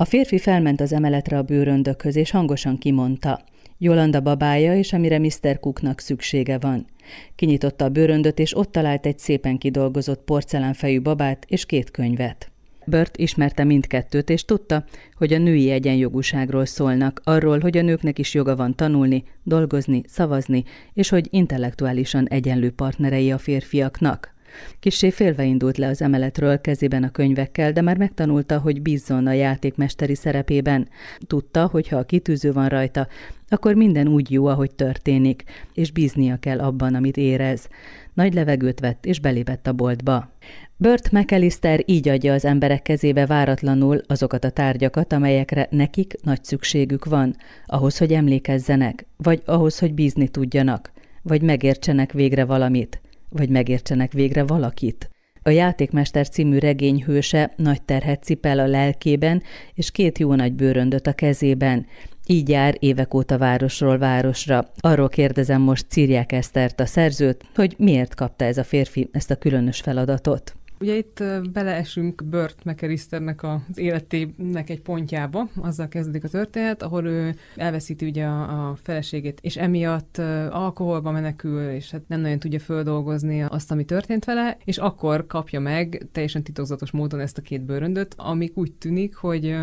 A férfi felment az emeletre a bőröndökhöz, és hangosan kimondta. Jolanda babája, és amire Mr. Cooknak szüksége van. Kinyitotta a bőröndöt, és ott talált egy szépen kidolgozott porcelánfejű babát és két könyvet. Bört ismerte mindkettőt, és tudta, hogy a női egyenjogúságról szólnak, arról, hogy a nőknek is joga van tanulni, dolgozni, szavazni, és hogy intellektuálisan egyenlő partnerei a férfiaknak. Kissé félve indult le az emeletről kezében a könyvekkel, de már megtanulta, hogy bízzon a játékmesteri szerepében. Tudta, hogy ha a kitűző van rajta, akkor minden úgy jó, ahogy történik, és bíznia kell abban, amit érez. Nagy levegőt vett, és belépett a boltba. Burt McAllister így adja az emberek kezébe váratlanul azokat a tárgyakat, amelyekre nekik nagy szükségük van, ahhoz, hogy emlékezzenek, vagy ahhoz, hogy bízni tudjanak, vagy megértsenek végre valamit, vagy megértsenek végre valakit. A Játékmester című regény hőse nagy terhet cipel a lelkében, és két jó nagy bőröndöt a kezében. Így jár évek óta városról városra. Arról kérdezem most Círják Esztert, a szerzőt, hogy miért kapta ez a férfi ezt a különös feladatot. Ugye itt beleesünk Burt McAllisternek az életének egy pontjába, azzal kezdődik a történet, ahol ő elveszíti ugye a, a feleségét, és emiatt alkoholba menekül, és hát nem nagyon tudja földolgozni azt, ami történt vele, és akkor kapja meg teljesen titokzatos módon ezt a két bőröndöt, amik úgy tűnik, hogy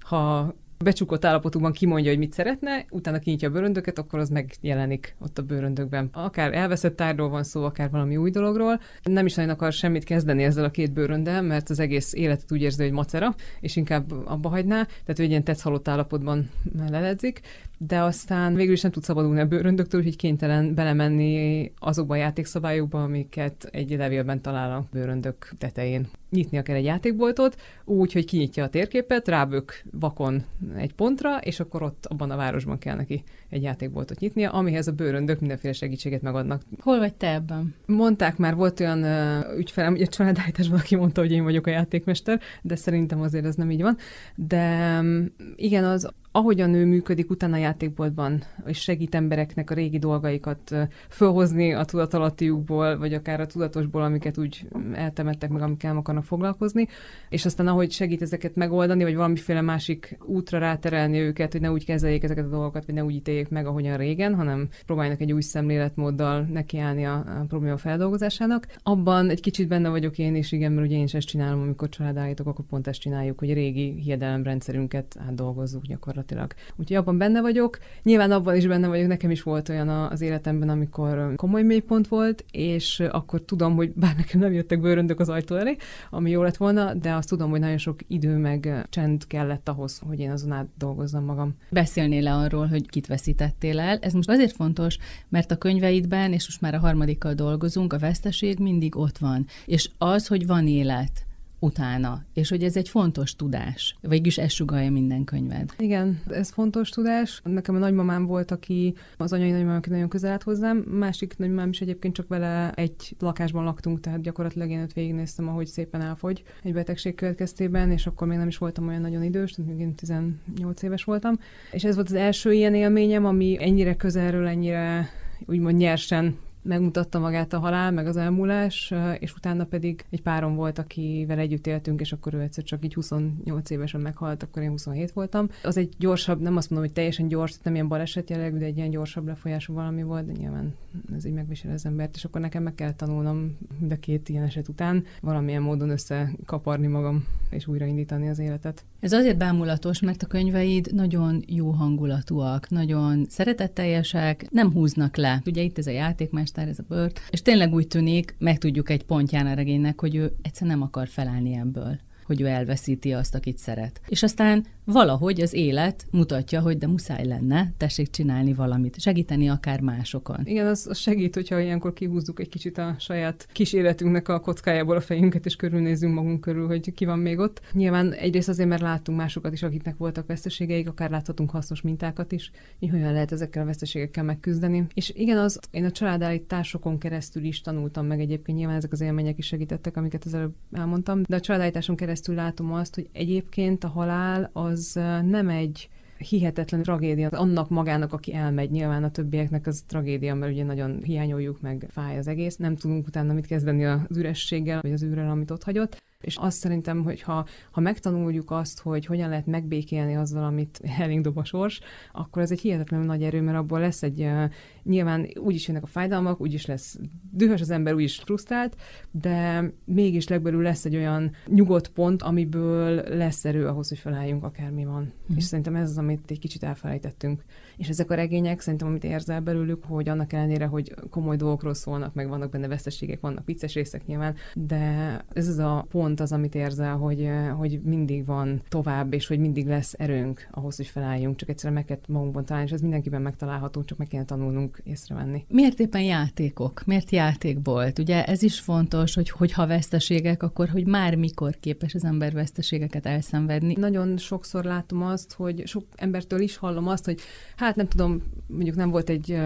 ha becsukott állapotunkban kimondja, hogy mit szeretne, utána kinyitja a bőröndöket, akkor az megjelenik ott a bőröndökben. Akár elveszett tárgyról van szó, akár valami új dologról. Nem is nagyon akar semmit kezdeni ezzel a két bőröndel, mert az egész életet úgy érzi, hogy macera, és inkább abba hagyná, tehát ő egy ilyen tetszhalott állapotban leledzik, de aztán végül is nem tud szabadulni a bőröndöktől, úgyhogy kénytelen belemenni azokba a játékszabályokba, amiket egy levélben talál a bőröndök tetején. Nyitnia kell egy játékboltot, úgy, hogy kinyitja a térképet, rábök vakon egy pontra, és akkor ott abban a városban kell neki egy játékboltot nyitnia, amihez a bőröndök mindenféle segítséget megadnak. Hol vagy te ebben? Mondták már, volt olyan uh, ügyfelem, hogy a családállításban, aki mondta, hogy én vagyok a játékmester, de szerintem azért ez nem így van. De um, igen, az ahogy a nő működik utána a játékboltban, és segít embereknek a régi dolgaikat fölhozni a tudatalattiukból, vagy akár a tudatosból, amiket úgy eltemettek meg, amikkel nem akarnak foglalkozni, és aztán ahogy segít ezeket megoldani, vagy valamiféle másik útra ráterelni őket, hogy ne úgy kezeljék ezeket a dolgokat, vagy ne úgy ítéljék meg, ahogyan régen, hanem próbálnak egy új szemléletmóddal nekiállni a, a probléma feldolgozásának. Abban egy kicsit benne vagyok én is, igen, mert ugye én is ezt csinálom, amikor családállítok, akkor pont ezt csináljuk, hogy régi hiedelemrendszerünket átdolgozzuk gyakorlatilag gyakorlatilag. Úgyhogy abban benne vagyok. Nyilván abban is benne vagyok, nekem is volt olyan az életemben, amikor komoly mélypont volt, és akkor tudom, hogy bár nekem nem jöttek bőröndök az ajtó elé, ami jó lett volna, de azt tudom, hogy nagyon sok idő meg csend kellett ahhoz, hogy én azon át dolgozzam magam. Beszélnél le arról, hogy kit veszítettél el. Ez most azért fontos, mert a könyveidben, és most már a harmadikkal dolgozunk, a veszteség mindig ott van. És az, hogy van élet, utána, és hogy ez egy fontos tudás. Vagyis ez sugalja minden könyved. Igen, ez fontos tudás. Nekem a nagymamám volt, aki az anyai nagymamám, aki nagyon közel állt hozzám. Másik nagymamám is egyébként csak vele egy lakásban laktunk, tehát gyakorlatilag én őt végignéztem, ahogy szépen elfogy egy betegség következtében, és akkor még nem is voltam olyan nagyon idős, tehát még én 18 éves voltam. És ez volt az első ilyen élményem, ami ennyire közelről, ennyire úgymond nyersen megmutatta magát a halál, meg az elmúlás, és utána pedig egy párom volt, akivel együtt éltünk, és akkor ő egyszer csak így 28 évesen meghalt, akkor én 27 voltam. Az egy gyorsabb, nem azt mondom, hogy teljesen gyors, nem ilyen baleset jellegű, de egy ilyen gyorsabb lefolyású valami volt, de nyilván ez így megvisel az embert, és akkor nekem meg kell tanulnom mind a két ilyen eset után valamilyen módon összekaparni magam, és újraindítani az életet. Ez azért bámulatos, mert a könyveid nagyon jó hangulatúak, nagyon szeretetteljesek, nem húznak le. Ugye itt ez a játékmester, ez a bört, és tényleg úgy tűnik, meg tudjuk egy pontján a regénynek, hogy ő egyszer nem akar felállni ebből hogy ő elveszíti azt, akit szeret. És aztán valahogy az élet mutatja, hogy de muszáj lenne, tessék csinálni valamit, segíteni akár másokon. Igen, az, az segít, hogyha ilyenkor kihúzzuk egy kicsit a saját kis életünknek a kockájából a fejünket, és körülnézzünk magunk körül, hogy ki van még ott. Nyilván egyrészt azért, mert láttunk másokat is, akiknek voltak veszteségeik, akár láthatunk hasznos mintákat is, hogy hogyan lehet ezekkel a veszteségekkel megküzdeni. És igen, az én a családállításokon keresztül is tanultam meg egyébként, nyilván ezek az élmények is segítettek, amiket az előbb elmondtam, de a családállításon keresztül látom azt, hogy egyébként a halál az az nem egy hihetetlen tragédia annak magának, aki elmegy. Nyilván a többieknek az tragédia, mert ugye nagyon hiányoljuk, meg fáj az egész. Nem tudunk utána mit kezdeni az ürességgel, vagy az űrrel, amit ott hagyott És azt szerintem, hogy ha, ha megtanuljuk azt, hogy hogyan lehet megbékélni azzal, amit elénk dob a sors, akkor ez egy hihetetlenül nagy erő, mert abból lesz egy, uh, nyilván úgyis jönnek a fájdalmak, úgyis lesz dühös az ember, úgyis frusztrált, de mégis legbelül lesz egy olyan nyugodt pont, amiből lesz erő ahhoz, hogy felálljunk akármi van. Mm. És szerintem ez az, amit egy kicsit elfelejtettünk. És ezek a regények, szerintem, amit érzel belőlük, hogy annak ellenére, hogy komoly dolgokról szólnak, meg vannak benne veszteségek, vannak vicces részek nyilván, de ez az a pont az, amit érzel, hogy, hogy mindig van tovább, és hogy mindig lesz erőnk ahhoz, hogy felálljunk, csak egyszerűen meg kell magunkban találni, és ez mindenkiben megtalálható, csak meg kell tanulnunk észrevenni. Miért éppen játékok? Miért játékbolt? Ugye ez is fontos, hogy, hogy ha veszteségek, akkor hogy már mikor képes az ember veszteségeket elszenvedni. Nagyon sokszor látom azt, hogy sok embertől is hallom azt, hogy hát nem tudom, mondjuk nem volt egy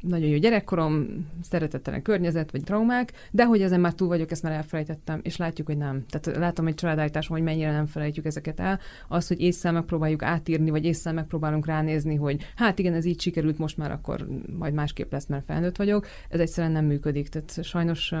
nagyon jó gyerekkorom, szeretettelen környezet, vagy traumák, de hogy ezen már túl vagyok, ezt már elfelejtettem, és látjuk, hogy nem. Tehát látom egy családállításon, hogy mennyire nem felejtjük ezeket el. Az, hogy észre megpróbáljuk átírni, vagy észre megpróbálunk ránézni, hogy hát igen, ez így sikerült, most már akkor majd másképp lesz, mert felnőtt vagyok, ez egyszerűen nem működik. Tehát sajnos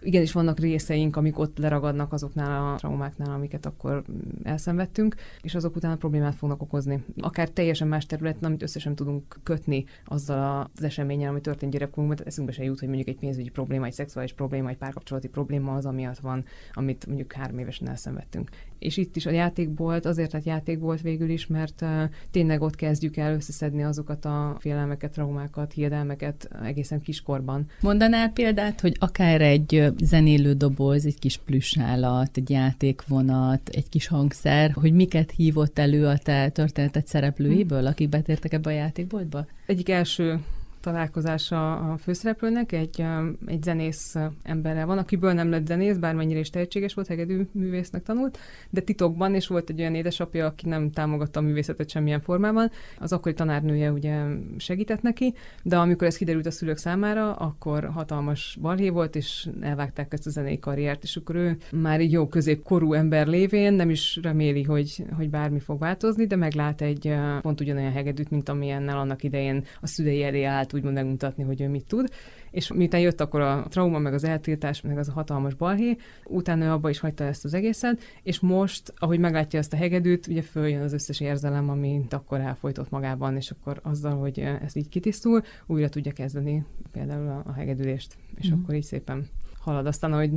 igenis vannak részeink, amik ott leragadnak azoknál a traumáknál, amiket akkor elszenvedtünk, és azok után a problémát fognak okozni. Akár teljesen más területen, amit összesen tudunk kötni azzal az eseményen, ami történt gyerekkorunkban, tehát eszünkbe se jut, hogy mondjuk egy pénzügyi probléma, egy szexuális probléma, egy párkapcsolati probléma az, amiatt van, amit mondjuk három évesen elszenvedtünk. És itt is a játékbolt, azért lett játékbolt végül is, mert tényleg ott kezdjük el összeszedni azokat a félelmeket, traumákat, hiedelmeket egészen kiskorban. Mondanál példát, hogy akár egy zenélő doboz, egy kis plüssállat, egy játékvonat, egy kis hangszer, hogy miket hívott elő a te történetet szereplőiből, akik betértek ebbe a játékboltba? Egyik első találkozása a főszereplőnek, egy, egy zenész emberrel van, akiből nem lett zenész, bármennyire is tehetséges volt, hegedű művésznek tanult, de titokban, és volt egy olyan édesapja, aki nem támogatta a művészetet semmilyen formában. Az akkori tanárnője ugye segített neki, de amikor ez kiderült a szülők számára, akkor hatalmas balhé volt, és elvágták ezt a zenei karriert, és akkor ő már egy jó középkorú ember lévén nem is reméli, hogy, hogy bármi fog változni, de meglát egy pont ugyanolyan hegedűt, mint amilyennel annak idején a szülei elé állt úgymond megmutatni, hogy ő mit tud. És miután jött akkor a trauma, meg az eltiltás, meg az a hatalmas balhé, utána ő abba is hagyta ezt az egészet, és most, ahogy meglátja ezt a hegedűt, ugye följön az összes érzelem, amit akkor elfolytott magában, és akkor azzal, hogy ez így kitisztul, újra tudja kezdeni például a, hegedülést, és mm. akkor így szépen halad. Aztán, ahogy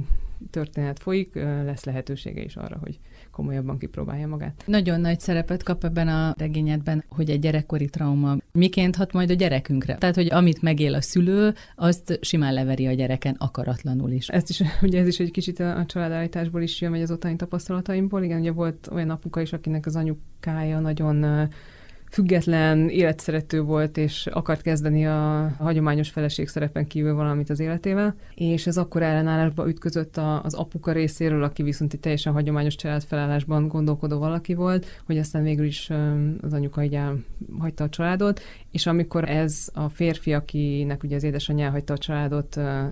történet folyik, lesz lehetősége is arra, hogy komolyabban kipróbálja magát. Nagyon nagy szerepet kap ebben a regényedben, hogy egy gyerekkori trauma miként hat majd a gyerekünkre. Tehát, hogy amit megél a szülő, azt simán leveri a gyereken akaratlanul is. Ez is, ugye ez is egy kicsit a, a családállításból is jön, vagy az ottani tapasztalataimból. Igen, ugye volt olyan apuka is, akinek az anyukája nagyon független, életszerető volt, és akart kezdeni a hagyományos feleség szerepen kívül valamit az életével, és ez akkor ellenállásba ütközött az apuka részéről, aki viszont egy teljesen hagyományos családfelállásban gondolkodó valaki volt, hogy aztán végül is az anyuka így hagyta a családot, és amikor ez a férfi, akinek ugye az édesanyja hagyta a családot, apa,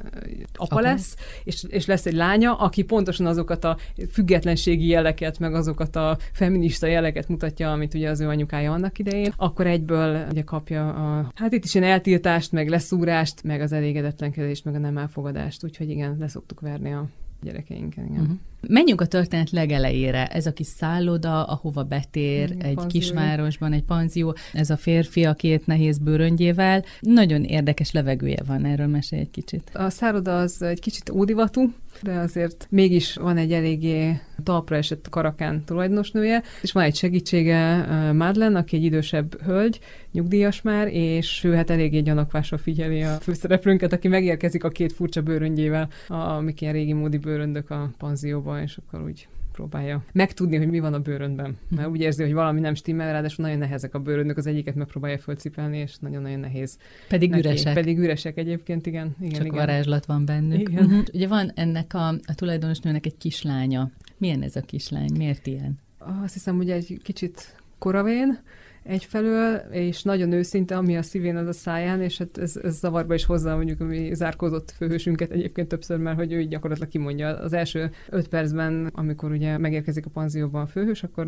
apa. lesz, és, és lesz egy lánya, aki pontosan azokat a függetlenségi jeleket, meg azokat a feminista jeleket mutatja, amit ugye az ő anyukája annak idején, akkor egyből ugye kapja a, hát itt is ilyen eltiltást, meg leszúrást, meg az elégedetlenkedést, meg a nem elfogadást, úgyhogy igen, leszoktuk verni a gyerekeinken. Igen. Uh-huh. Menjünk a történet legelejére. Ez a kis szálloda, ahova betér, mm, egy panzió. kisvárosban, egy panzió. Ez a férfi a két nehéz bőröngyével. Nagyon érdekes levegője van, erről mesélj egy kicsit. A szálloda az egy kicsit ódivatú, de azért mégis van egy eléggé talpra esett karakán tulajdonosnője, és van egy segítsége Madeleine, aki egy idősebb hölgy, nyugdíjas már, és ő hát eléggé gyanakvásra figyeli a főszereplőnket, aki megérkezik a két furcsa bőröngyével, amik ilyen régi módi bőröndök a panzióban, és akkor úgy próbálja megtudni, hogy mi van a bőröndben. Mert úgy érzi, hogy valami nem stimmel, ráadásul nagyon nehezek a bőröndök, az egyiket megpróbálja fölcipelni, és nagyon-nagyon nehéz. Pedig neki. üresek. Pedig üresek egyébként, igen. igen Csak igen. varázslat van bennük. Igen. Uh-huh. Ugye van ennek a, a tulajdonosnőnek egy kislánya. Milyen ez a kislány? Miért ilyen? Azt hiszem, hogy egy kicsit koravén, egyfelől, és nagyon őszinte, ami a szívén, az a száján, és hát ez, ez zavarba is hozzá mondjuk, ami zárkozott főhősünket egyébként többször, mert hogy ő gyakorlatilag kimondja az első öt percben, amikor ugye megérkezik a panzióban a főhős, akkor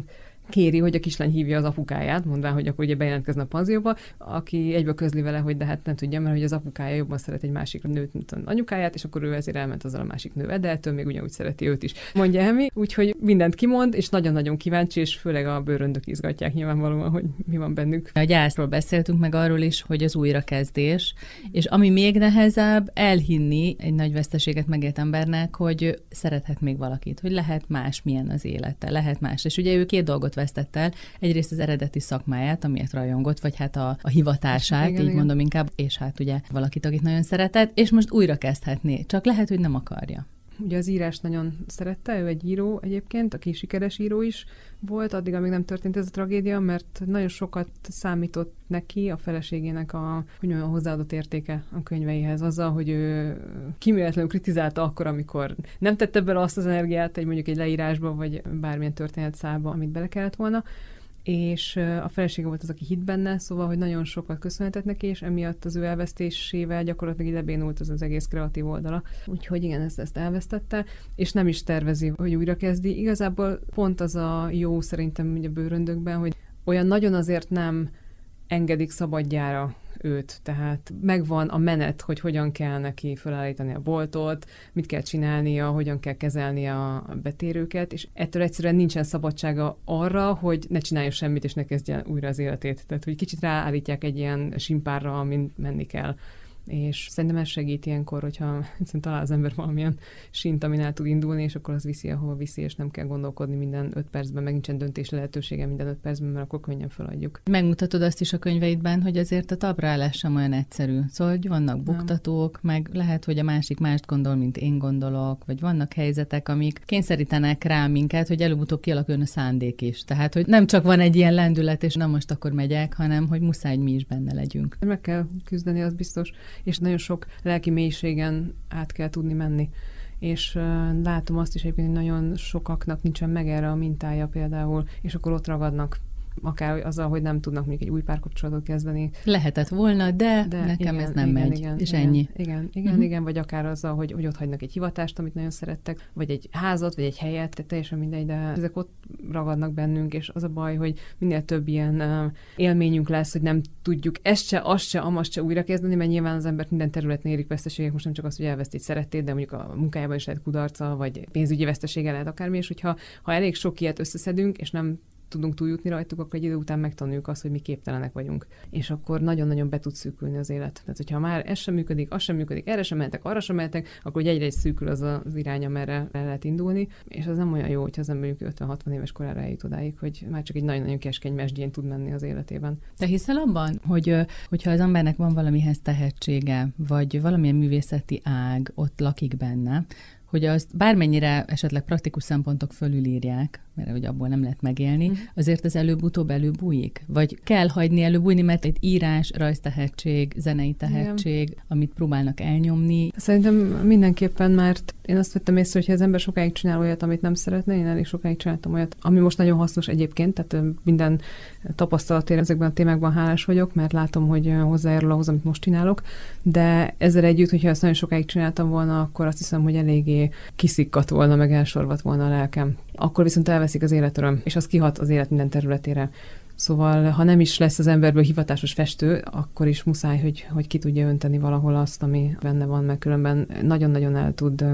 kéri, hogy a kislány hívja az apukáját, mondván, hogy akkor ugye bejelentkezne a panzióba, aki egyből közli vele, hogy de hát nem tudja, mert hogy az apukája jobban szeret egy másik nőt, mint az anyukáját, és akkor ő ezért elment azzal a másik nővel, de ettől még ugyanúgy szereti őt is. Mondja Emi, úgyhogy mindent kimond, és nagyon-nagyon kíváncsi, és főleg a bőröndök izgatják nyilvánvalóan, hogy mi van bennük. A gyászról beszéltünk meg arról is, hogy az újrakezdés, és ami még nehezebb, elhinni egy nagy veszteséget megélt embernek, hogy szerethet még valakit, hogy lehet más, milyen az élete, lehet más. És ugye ő két dolgot vesztett el, egyrészt az eredeti szakmáját, amiért rajongott, vagy hát a, a hivatását, igen, így igen. mondom inkább, és hát ugye valakit, akit nagyon szeretett, és most újra kezdhetné, csak lehet, hogy nem akarja. Ugye az írás nagyon szerette, ő egy író egyébként, aki sikeres író is volt, addig, amíg nem történt ez a tragédia, mert nagyon sokat számított neki, a feleségének a, hogy olyan hozzáadott értéke a könyveihez, azzal, hogy ő kiméletlenül kritizálta akkor, amikor nem tette bele azt az energiát egy mondjuk egy leírásba, vagy bármilyen történetszába, amit bele kellett volna, és a felesége volt az, aki hit benne, szóval, hogy nagyon sokat köszönhetett neki, és emiatt az ő elvesztésével gyakorlatilag ide bénult az az egész kreatív oldala. Úgyhogy igen, ezt, ezt elvesztette, és nem is tervezi, hogy újra kezdi. Igazából pont az a jó szerintem ugye bőröndökben, hogy olyan nagyon azért nem engedik szabadjára őt, tehát megvan a menet, hogy hogyan kell neki felállítani a boltot, mit kell csinálnia, hogyan kell kezelni a betérőket, és ettől egyszerűen nincsen szabadsága arra, hogy ne csináljon semmit, és ne kezdje újra az életét. Tehát, hogy kicsit ráállítják egy ilyen simpárra, amin menni kell és szerintem ez segít ilyenkor, hogyha talál az ember valamilyen sint, amin el tud indulni, és akkor az viszi, ahova viszi, és nem kell gondolkodni minden öt percben, meg nincsen döntés lehetősége minden öt percben, mert akkor könnyen feladjuk. Megmutatod azt is a könyveidben, hogy azért a taprálás sem olyan egyszerű. Szóval, hogy vannak buktatók, nem. meg lehet, hogy a másik mást gondol, mint én gondolok, vagy vannak helyzetek, amik kényszerítenek rá minket, hogy előbb-utóbb kialakuljon a szándék is. Tehát, hogy nem csak van egy ilyen lendület, és nem most akkor megyek, hanem hogy muszáj, hogy mi is benne legyünk. Meg kell küzdeni, az biztos és nagyon sok lelki mélységen át kell tudni menni. És uh, látom azt is egyébként, hogy nagyon sokaknak nincsen meg erre a mintája például, és akkor ott ragadnak akár azzal, hogy nem tudnak még egy új párkapcsolatot kezdeni. Lehetett volna, de, de nekem igen, ez nem igen, megy, igen, és igen, ennyi. Igen, igen, uh-huh. igen, vagy akár azzal, hogy, hogy ott hagynak egy hivatást, amit nagyon szerettek, vagy egy házat, vagy egy helyet, tehát teljesen mindegy, de ezek ott ragadnak bennünk, és az a baj, hogy minél több ilyen uh, élményünk lesz, hogy nem tudjuk ezt se, azt se, amazt se újra kezdeni, mert nyilván az ember minden területen érik veszteségek, most nem csak az, hogy elveszt egy szeretét, de mondjuk a munkájában is lehet kudarca, vagy pénzügyi vesztesége lehet akármi, és hogyha ha elég sok ilyet összeszedünk, és nem tudunk túljutni rajtuk, akkor egy idő után megtanuljuk azt, hogy mi képtelenek vagyunk. És akkor nagyon-nagyon be tud szűkülni az élet. Tehát, hogyha már ez sem működik, az sem működik, erre sem mehetek, arra sem mehetek, akkor egyre egy szűkül az az irány, amerre el lehet indulni. És az nem olyan jó, hogyha az ember 50-60 éves korára eljut odáig, hogy már csak egy nagyon-nagyon keskeny mesdjén tud menni az életében. Te hiszel abban, hogy hogyha az embernek van valamihez tehetsége, vagy valamilyen művészeti ág ott lakik benne, hogy azt bármennyire esetleg praktikus szempontok fölülírják, mert hogy abból nem lehet megélni, mm. azért az előbb-utóbb előbújik? Vagy kell hagyni előbújni, mert egy írás, rajztehetség, zenei tehetség, Igen. amit próbálnak elnyomni. Szerintem mindenképpen, mert én azt vettem észre, hogy az ember sokáig csinál olyat, amit nem szeretne, én elég sokáig csináltam olyat, ami most nagyon hasznos egyébként, tehát minden tapasztalatért ezekben a témákban hálás vagyok, mert látom, hogy hozzájárul ahhoz, amit most csinálok, de ezzel együtt, hogyha ezt nagyon sokáig csináltam volna, akkor azt hiszem, hogy eléggé kiszikkat volna, meg elsorvat volna a lelkem. Akkor viszont elveszik az életöröm, és az kihat az élet minden területére. Szóval, ha nem is lesz az emberből hivatásos festő, akkor is muszáj, hogy, hogy ki tudja önteni valahol azt, ami benne van, mert különben nagyon-nagyon el tud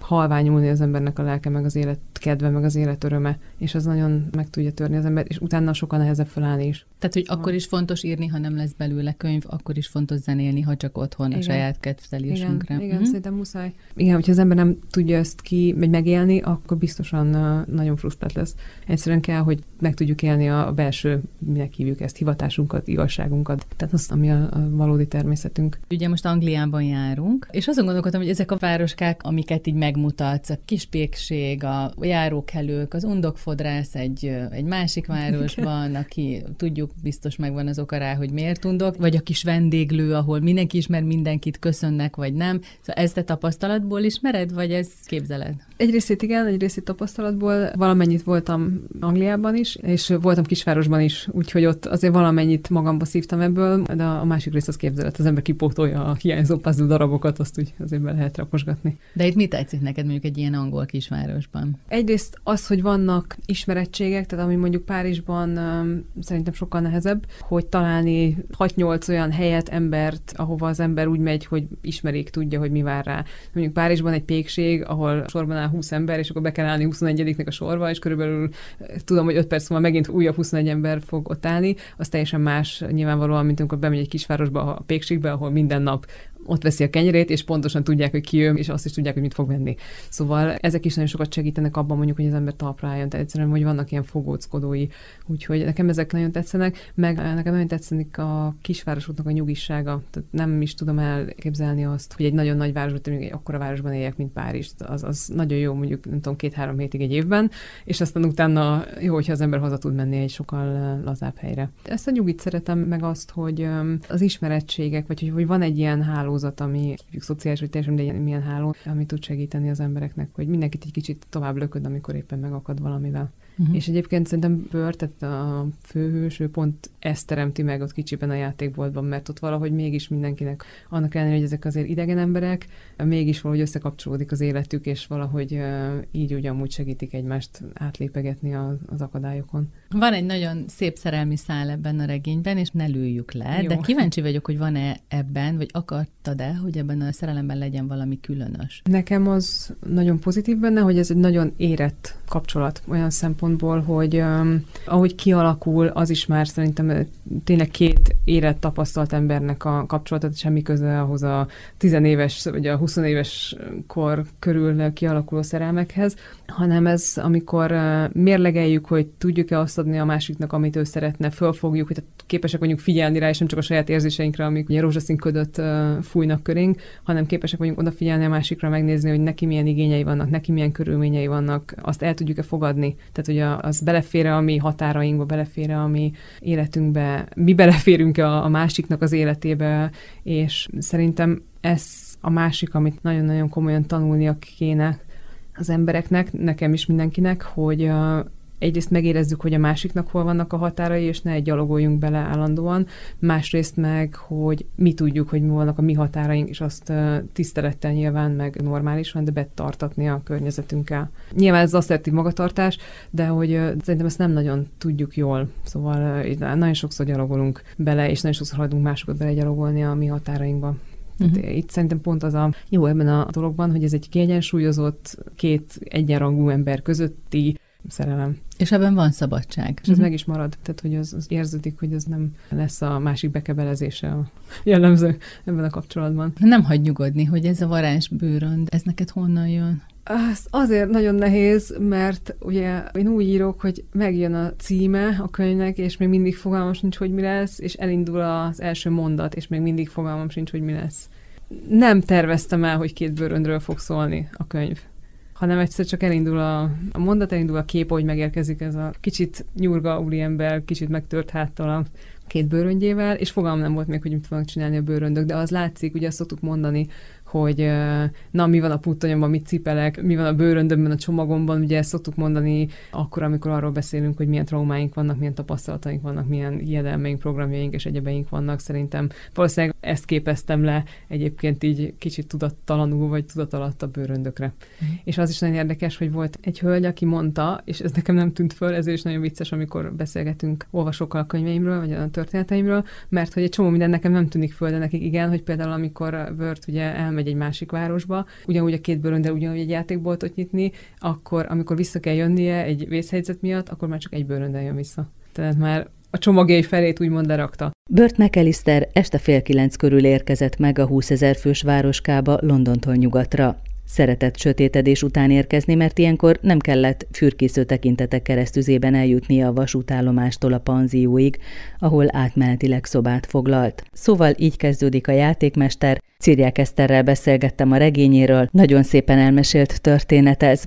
halványulni az embernek a lelke, meg az élet kedve, meg az élet öröme, és az nagyon meg tudja törni az ember, és utána sokkal nehezebb felállni is. Tehát, hogy akkor is fontos írni, ha nem lesz belőle könyv, akkor is fontos zenélni, ha csak otthon igen. a saját kedvtelésünkre. Igen, igen uh-huh. szerintem muszáj. Igen, hogyha az ember nem tudja ezt ki, vagy megélni, akkor biztosan nagyon frusztrált lesz. Egyszerűen kell, hogy meg tudjuk élni a belső, minek hívjuk ezt, hivatásunkat, igazságunkat. Tehát azt, ami a, a valódi természetünk. Ugye most Angliában járunk, és azon gondolkodtam, hogy ezek a városkák, amiket így megmutatsz, a kispékség, a járókelők, az undokfodrász egy, egy másik városban, aki tudjuk, biztos megvan az oka rá, hogy miért undok, vagy a kis vendéglő, ahol mindenki ismer mindenkit, köszönnek, vagy nem. Szóval ezt te tapasztalatból ismered, vagy ez képzeled? Egy részét igen, egy részét tapasztalatból. Valamennyit voltam Angliában is, és voltam kisvárosban is, úgyhogy ott azért valamennyit magamba szívtam ebből, de a másik rész az képzelet. Az ember kipótolja a hiányzó puzzle darabokat, azt úgy azért be lehet raposgatni. De itt mit tetszik neked mondjuk egy ilyen angol kisvárosban? Egy egyrészt az, hogy vannak ismerettségek, tehát ami mondjuk Párizsban um, szerintem sokkal nehezebb, hogy találni 6-8 olyan helyet, embert, ahova az ember úgy megy, hogy ismerik, tudja, hogy mi vár rá. Mondjuk Párizsban egy pékség, ahol sorban áll 20 ember, és akkor be kell állni 21-nek a sorba, és körülbelül tudom, hogy 5 perc múlva megint újabb 21 ember fog ott állni, az teljesen más nyilvánvalóan, mint amikor bemegy egy kisvárosba, a pékségbe, ahol minden nap ott veszi a kenyerét, és pontosan tudják, hogy ki jön, és azt is tudják, hogy mit fog venni. Szóval ezek is nagyon sokat segítenek abban mondjuk, hogy az ember talpra álljon. Tehát egyszerűen, hogy vannak ilyen fogóckodói. Úgyhogy nekem ezek nagyon tetszenek, meg nekem nagyon tetszik a kisvárosoknak a nyugissága. Tehát nem is tudom elképzelni azt, hogy egy nagyon nagy városban, mondjuk egy akkora városban éljek, mint Párizs. Az, az nagyon jó, mondjuk nem tudom, két-három hétig egy évben, és aztán utána jó, hogyha az ember haza tud menni egy sokkal lazább helyre. Ezt a nyugit szeretem, meg azt, hogy az ismerettségek, vagy hogy, hogy van egy ilyen háló hálózat, ami szociális, vagy teljesen mindegy, milyen háló, ami tud segíteni az embereknek, hogy mindenkit egy kicsit tovább lököd, amikor éppen megakad valamivel. Uh-huh. És egyébként szerintem Bőr, tehát a főhős, ő pont ezt teremti meg ott kicsiben a játékboltban, mert ott valahogy mégis mindenkinek, annak ellenére, hogy ezek azért idegen emberek, mégis valahogy összekapcsolódik az életük, és valahogy így ugyanúgy segítik egymást átlépegetni az, az akadályokon. Van egy nagyon szép szerelmi szál ebben a regényben, és ne lőjük le, Jó. de kíváncsi vagyok, hogy van-e ebben, vagy akartad-e, hogy ebben a szerelemben legyen valami különös? Nekem az nagyon pozitív benne, hogy ez egy nagyon érett kapcsolat olyan szempontból, hogy um, ahogy kialakul, az is már szerintem tényleg két érett tapasztalt embernek a kapcsolatot, semmi köze ahhoz a tizenéves vagy a 20 éves kor körül kialakuló szerelmekhez, hanem ez, amikor uh, mérlegeljük, hogy tudjuk-e azt adni a másiknak, amit ő szeretne, fölfogjuk, hogy képesek vagyunk figyelni rá, és nem csak a saját érzéseinkre, amik ugye rózsaszín ködöt uh, fújnak körénk, hanem képesek vagyunk odafigyelni a másikra, megnézni, hogy neki milyen igényei vannak, neki milyen körülményei vannak, azt el tudjuk-e fogadni. Tehát, hogy az belefér a mi határainkba, belefér a mi életünkbe, mi beleférünk-e a, a másiknak az életébe, és szerintem ez a másik, amit nagyon-nagyon komolyan tanulnia kéne az embereknek, nekem is mindenkinek, hogy egyrészt megérezzük, hogy a másiknak hol vannak a határai, és ne gyalogoljunk bele állandóan, másrészt meg, hogy mi tudjuk, hogy mi vannak a mi határaink, és azt tisztelettel nyilván, meg normálisan, de betartatni a környezetünkkel. Nyilván ez asszertív magatartás, de hogy szerintem ezt nem nagyon tudjuk jól. Szóval nagyon sokszor gyalogolunk bele, és nagyon sokszor hagyunk másokat bele gyalogolni a mi határainkba. Uh-huh. Itt szerintem pont az a jó ebben a dologban, hogy ez egy kiegyensúlyozott, két egyenrangú ember közötti szerelem. És ebben van szabadság. És ez uh-huh. meg is marad. Tehát, hogy az, az érződik, hogy ez nem lesz a másik bekebelezése a jellemző ebben a kapcsolatban. Nem hagy nyugodni, hogy ez a varázs bőrönd, ez neked honnan jön? Az azért nagyon nehéz, mert ugye én úgy írok, hogy megjön a címe a könyvnek, és még mindig fogalmam sincs, hogy mi lesz, és elindul az első mondat, és még mindig fogalmam sincs, hogy mi lesz. Nem terveztem el, hogy két bőröndről fog szólni a könyv hanem egyszer csak elindul a, a mondat, elindul a kép, hogy megérkezik ez a kicsit nyurga úriember, kicsit megtört háttal a két bőröngyével, és fogalmam nem volt még, hogy mit fognak csinálni a bőröndök, de az látszik, ugye azt szoktuk mondani, hogy na, mi van a puttonyomban, mit cipelek, mi van a bőröndömben, a csomagomban, ugye ezt szoktuk mondani akkor, amikor arról beszélünk, hogy milyen traumáink vannak, milyen tapasztalataink vannak, milyen hiedelmeink, programjaink és egyebeink vannak. Szerintem valószínűleg ezt képeztem le egyébként így kicsit tudattalanul, vagy tudat alatt a bőröndökre. Mm. És az is nagyon érdekes, hogy volt egy hölgy, aki mondta, és ez nekem nem tűnt föl, ezért is nagyon vicces, amikor beszélgetünk olvasókkal a könyveimről, vagy a történeteimről, mert hogy egy csomó minden nekem nem tűnik föl, de nekik igen, hogy például amikor Word ugye elmegy elmegy egy másik városba, ugyanúgy a két bőrönde ugyanúgy egy játékboltot nyitni, akkor amikor vissza kell jönnie egy vészhelyzet miatt, akkor már csak egy bőrönde jön vissza. Tehát már a csomagjai felét úgymond lerakta. Burt McAllister este fél kilenc körül érkezett meg a 20 ezer fős városkába Londontól nyugatra. Szeretett sötétedés után érkezni, mert ilyenkor nem kellett fürkésző tekintetek keresztüzében eljutnia a vasútállomástól a panzióig, ahol átmenetileg szobát foglalt. Szóval így kezdődik a játékmester. Cirják Eszterrel beszélgettem a regényéről, nagyon szépen elmesélt történet ez.